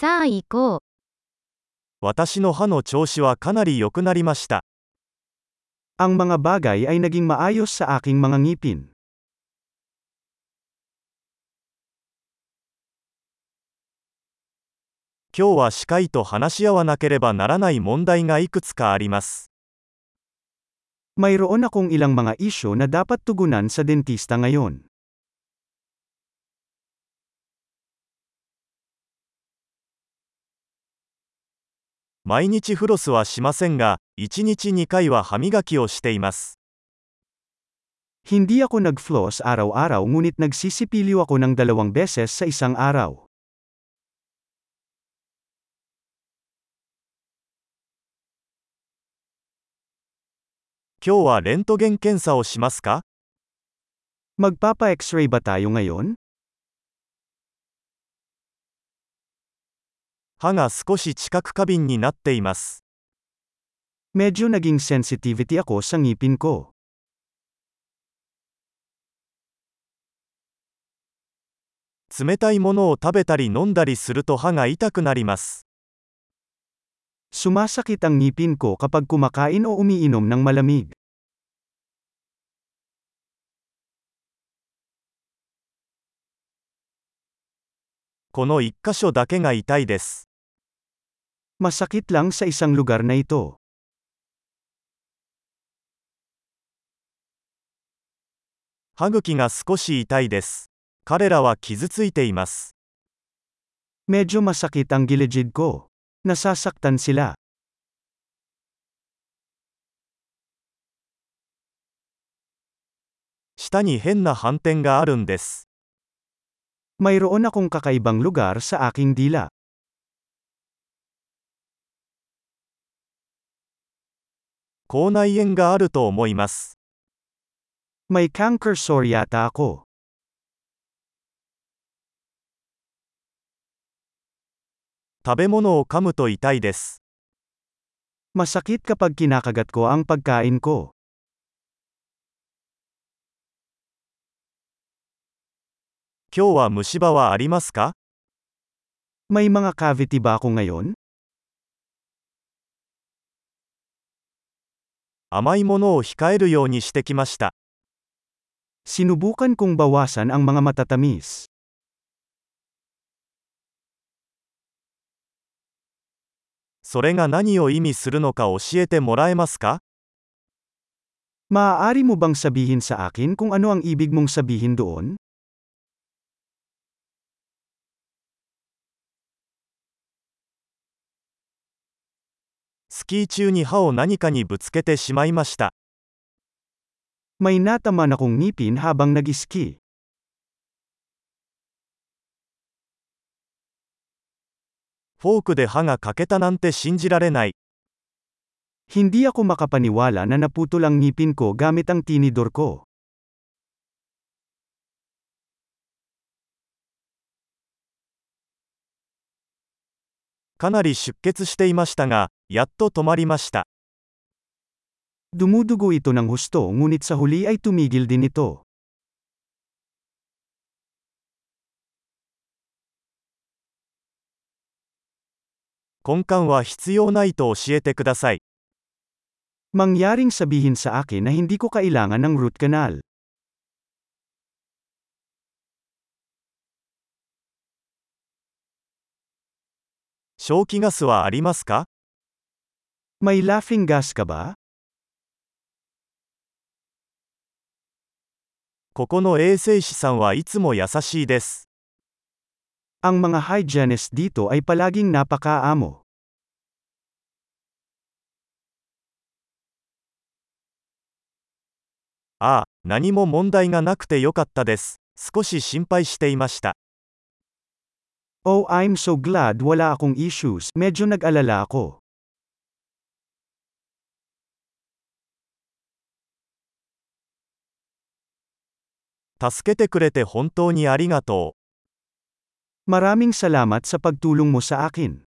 さあ行こう。私の歯の調子はかなり良くなりました。Ang mga bagay ay naging maayos sa aking mga ngipin. 今日は歯科医と話し合わなければならない問題がいくつかあります。Mayroon akong ilang mga isyo na dapat tugunan sa dentista ngayon. 毎日フロスはしませんが、1日2回は歯磨きをしています。 Hindi ako nag-floss araw-araw ngunit nagsisipilyo ako ng dalawang beses sa isang araw. 今日はレントゲン検査をしますか Magpapa-x-ray ba tayo ngayon? 歯が少し知覚過敏になっています。Medyo naging sensitivity ako sa ngipin ko. 冷たいものを食べたり飲んだりすると歯が痛くなります。Sumasakit ang ngipin ko kapag kumakain o umiinom ng malamig. この1箇所だけが痛いです。Masakit lang sa isang lugar na ito. Haguki ga sukoshi itai desu. Karera wa kizutsuite imasu. Medyo masakit ang gilid ko. Nasasaktan sila. Shita ni hen na hanten ga arun desu. Mayroon akong kakaibang lugar sa aking dila. 口内炎があると思います。 May canker sore yata ako. 食べ物を噛むと痛いです。 Masakit kapag kinakagat ko ang pagkain ko. 今日は虫歯はありますか May mga cavity ba ako ngayon? 甘いものを控えるようにしてきました。 Sinubukan kong bawasan ang mga matatamis. それが何を意味するのか教えてもらえますか Maaari mo bang sabihin sa akin kung ano ang ibig mong sabihin doon? スキー中に歯を何かにぶつけてしまいました。May nataman akong ngipin habang nag-ski. フォークで歯が欠けたなんて信じられない。Hindi ako makapaniwala na naputol ang ngipin ko gamit ang tinidor ko. かなり出血していましたが、やっと止まりました。 Dumudugo ito ng husto ngunit sa huli ay tumigil din ito. 根幹は必要ないと教えてください。 Mangyaring sabihin sa akin na hindi ko kailangan ng root canal. 消気ガスはありますか May laughing gas ka ba? ここの衛生士さんはいつも優しいです。 Ang mga hygienist dito ay palaging napakaamo. ああ、何も問題がなくてよかったです。少し心配していました。 Oh, I'm so glad wala akong issues. Medyo nag-alala ako. Tasukete kurete hontou ni arigatou. Maraming salamat sa pagtulong mo sa akin.